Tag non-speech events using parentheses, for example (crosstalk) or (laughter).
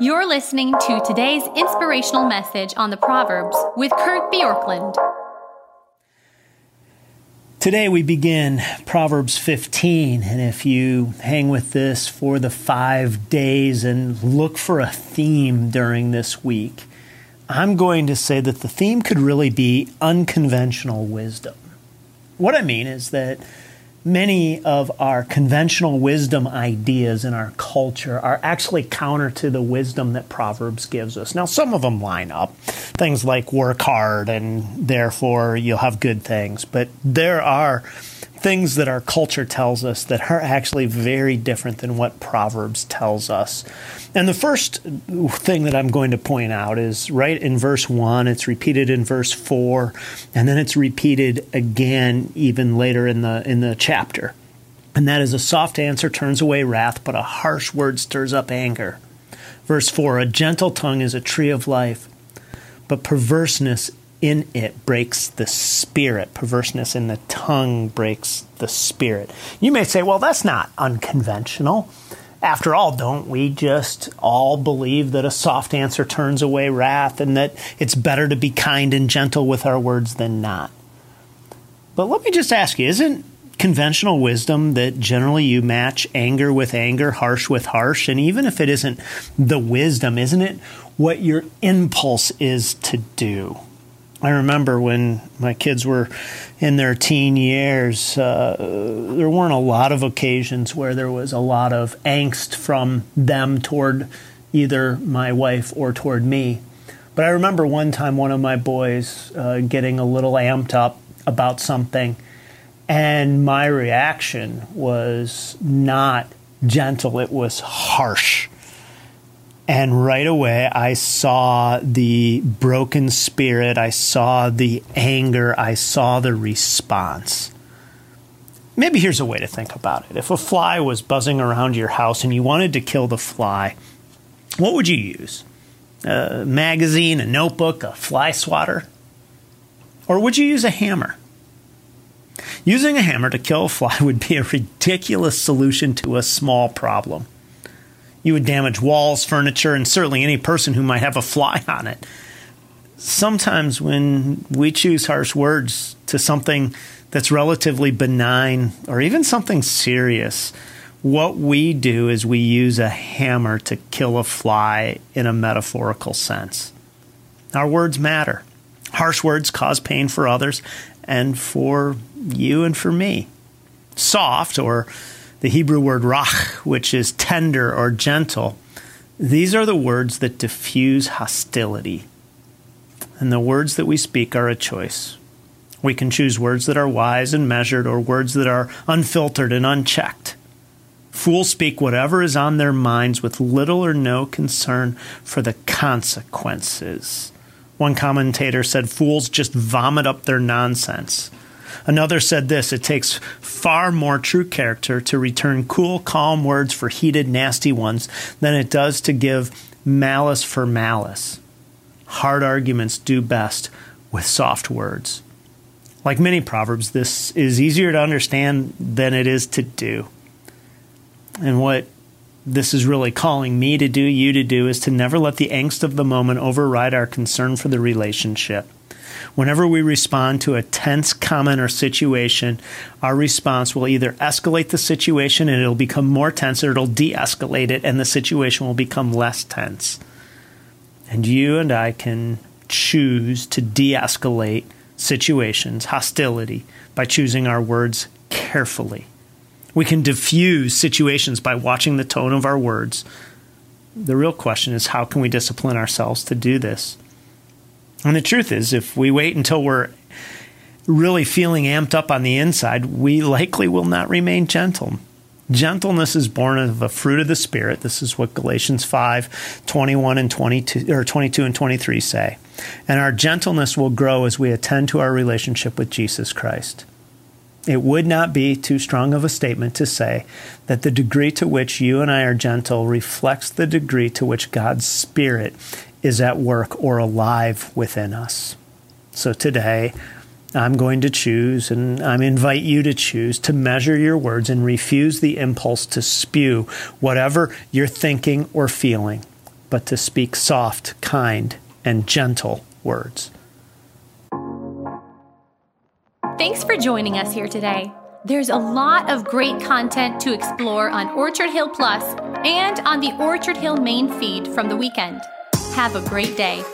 You're listening to today's inspirational message on the Proverbs with Kurt Bjorklund. Today we begin Proverbs 15, and if you hang with this for the five days and look for a theme during this week, I'm going to say that the theme could really be unconventional wisdom. What I mean is that many of our conventional wisdom ideas in our culture are actually counter to the wisdom that Proverbs gives us. Now, some of them line up, things like work hard and therefore you'll have good things, but there are things that our culture tells us that are actually very different than what Proverbs tells us. And the first thing that I'm going to point out is right in verse 1, it's repeated in verse 4, and then it's repeated again even later in the in the chapter. And that is a soft answer turns away wrath, but a harsh word stirs up anger. Verse 4, a gentle tongue is a tree of life, but perverseness in it breaks the spirit. Perverseness in the tongue breaks the spirit. You may say, well, that's not unconventional. After all, don't we just all believe that a soft answer turns away wrath and that it's better to be kind and gentle with our words than not? But let me just ask you isn't conventional wisdom that generally you match anger with anger, harsh with harsh? And even if it isn't the wisdom, isn't it what your impulse is to do? I remember when my kids were in their teen years, uh, there weren't a lot of occasions where there was a lot of angst from them toward either my wife or toward me. But I remember one time one of my boys uh, getting a little amped up about something, and my reaction was not gentle, it was harsh. And right away, I saw the broken spirit. I saw the anger. I saw the response. Maybe here's a way to think about it. If a fly was buzzing around your house and you wanted to kill the fly, what would you use? A magazine, a notebook, a fly swatter? Or would you use a hammer? Using a hammer to kill a fly (laughs) would be a ridiculous solution to a small problem. You would damage walls, furniture, and certainly any person who might have a fly (laughs) on it. Sometimes when we choose harsh words to something that's relatively benign or even something serious, what we do is we use a hammer to kill a fly in a metaphorical sense. Our words matter. Harsh words cause pain for others and for you and for me. Soft or the Hebrew word rach, which is tender or gentle. These are the words that diffuse hostility. And the words that we speak are a choice. We can choose words that are wise and measured or words that are unfiltered and unchecked. Fools speak whatever is on their minds with little or no concern for the consequences. One commentator said, Fools just vomit up their nonsense. Another said this it takes far more true character to return cool, calm words for heated, nasty ones than it does to give malice for malice. Hard arguments do best with soft words. Like many proverbs, this is easier to understand than it is to do. And what this is really calling me to do, you to do, is to never let the angst of the moment override our concern for the relationship. Whenever we respond to a tense comment or situation, our response will either escalate the situation and it'll become more tense, or it'll de escalate it and the situation will become less tense. And you and I can choose to de escalate situations, hostility, by choosing our words carefully. We can diffuse situations by watching the tone of our words. The real question is how can we discipline ourselves to do this? And the truth is, if we wait until we're really feeling amped up on the inside, we likely will not remain gentle. Gentleness is born of a fruit of the Spirit. This is what Galatians 5 21 and 22, or 22 and 23 say. And our gentleness will grow as we attend to our relationship with Jesus Christ. It would not be too strong of a statement to say that the degree to which you and I are gentle reflects the degree to which God's Spirit is at work or alive within us. So today, I'm going to choose, and I invite you to choose to measure your words and refuse the impulse to spew whatever you're thinking or feeling. but to speak soft, kind, and gentle words. Thanks for joining us here today. There's a lot of great content to explore on Orchard Hill Plus and on the Orchard Hill main feed from the weekend. Have a great day.